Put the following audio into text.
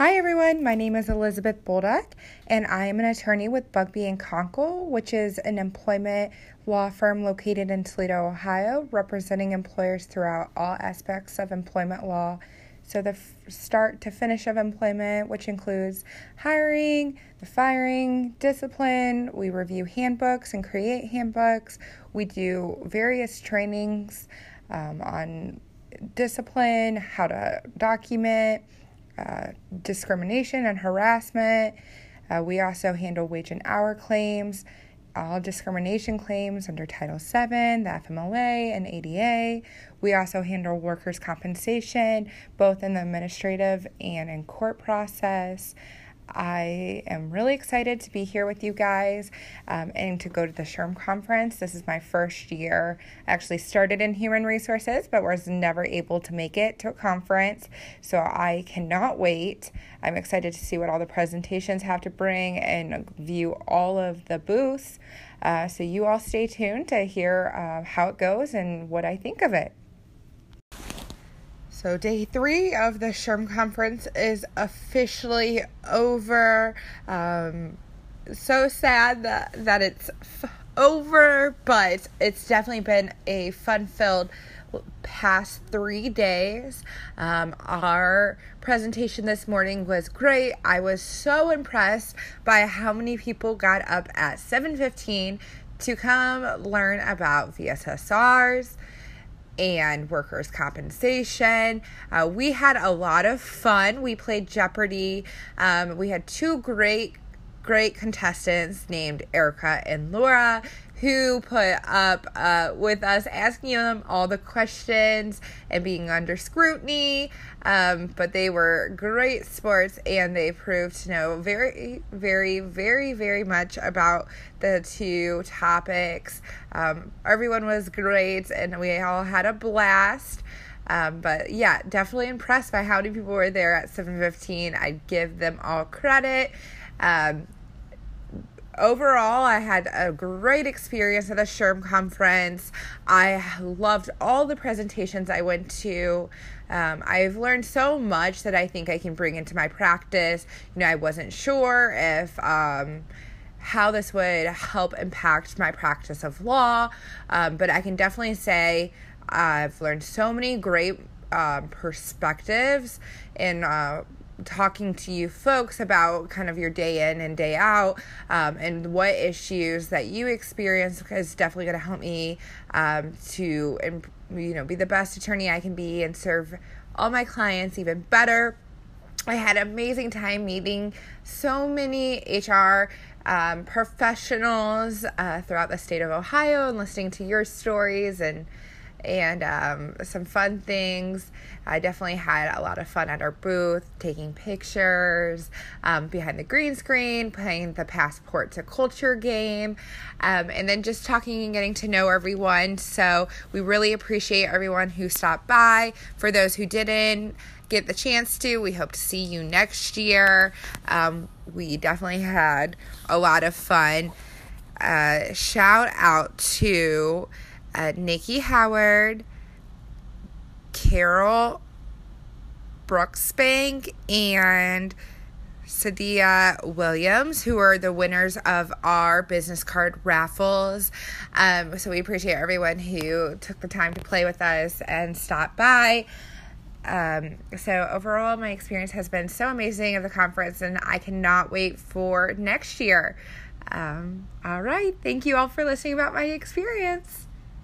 Hi everyone, my name is Elizabeth Bolduck, and I am an attorney with Bugbee and Conkle, which is an employment law firm located in Toledo, Ohio, representing employers throughout all aspects of employment law. So, the f- start to finish of employment, which includes hiring, the firing, discipline. We review handbooks and create handbooks. We do various trainings um, on discipline, how to document uh, discrimination and harassment. Uh, we also handle wage and hour claims, all discrimination claims under Title VII, the FMLA, and ADA. We also handle workers' compensation, both in the administrative and in court process. I am really excited to be here with you guys um, and to go to the SHRM conference. This is my first year. I actually started in human resources, but was never able to make it to a conference. So I cannot wait. I'm excited to see what all the presentations have to bring and view all of the booths. Uh, so you all stay tuned to hear uh, how it goes and what I think of it. So, day three of the SHRM conference is officially over. Um, so sad that, that it's f- over, but it's definitely been a fun filled past three days. Um, our presentation this morning was great. I was so impressed by how many people got up at 7:15 to come learn about VSSRs and workers' compensation. Uh, we had a lot of fun. We played Jeopardy. Um, we had two great, great contestants named Erica and Laura who put up uh, with us asking them all the questions and being under scrutiny. Um, but they were great sports and they proved to know very, very, very, very much about the two topics. Um, everyone was great and we all had a blast. Um, but yeah, definitely impressed by how many people were there at 7:15. I give them all credit. Um, overall, I had a great experience at the SHRM conference. I loved all the presentations I went to. Um, I've learned so much that I think I can bring into my practice. You know, I wasn't sure if. Um, how this would help impact my practice of law, um, but I can definitely say I've learned so many great um, perspectives and uh, talking to you folks about kind of your day in and day out um, and what issues that you experience is definitely going to help me um, to you know be the best attorney I can be and serve all my clients even better. I had an amazing time meeting so many HR um, professionals uh, throughout the state of Ohio and listening to your stories and and um, some fun things. I definitely had a lot of fun at our booth, taking pictures um, behind the green screen, playing the passport to culture game, um, and then just talking and getting to know everyone. So we really appreciate everyone who stopped by. For those who didn't, get the chance to. We hope to see you next year. Um, we definitely had a lot of fun. Uh, shout out to uh, Nikki Howard, Carol Brooksbank, and Sadia Williams, who are the winners of our business card raffles. Um, so we appreciate everyone who took the time to play with us and stop by. Um, so overall, my experience has been so amazing at the conference, and I cannot wait for next year. Um, all right, thank you all for listening about my experience.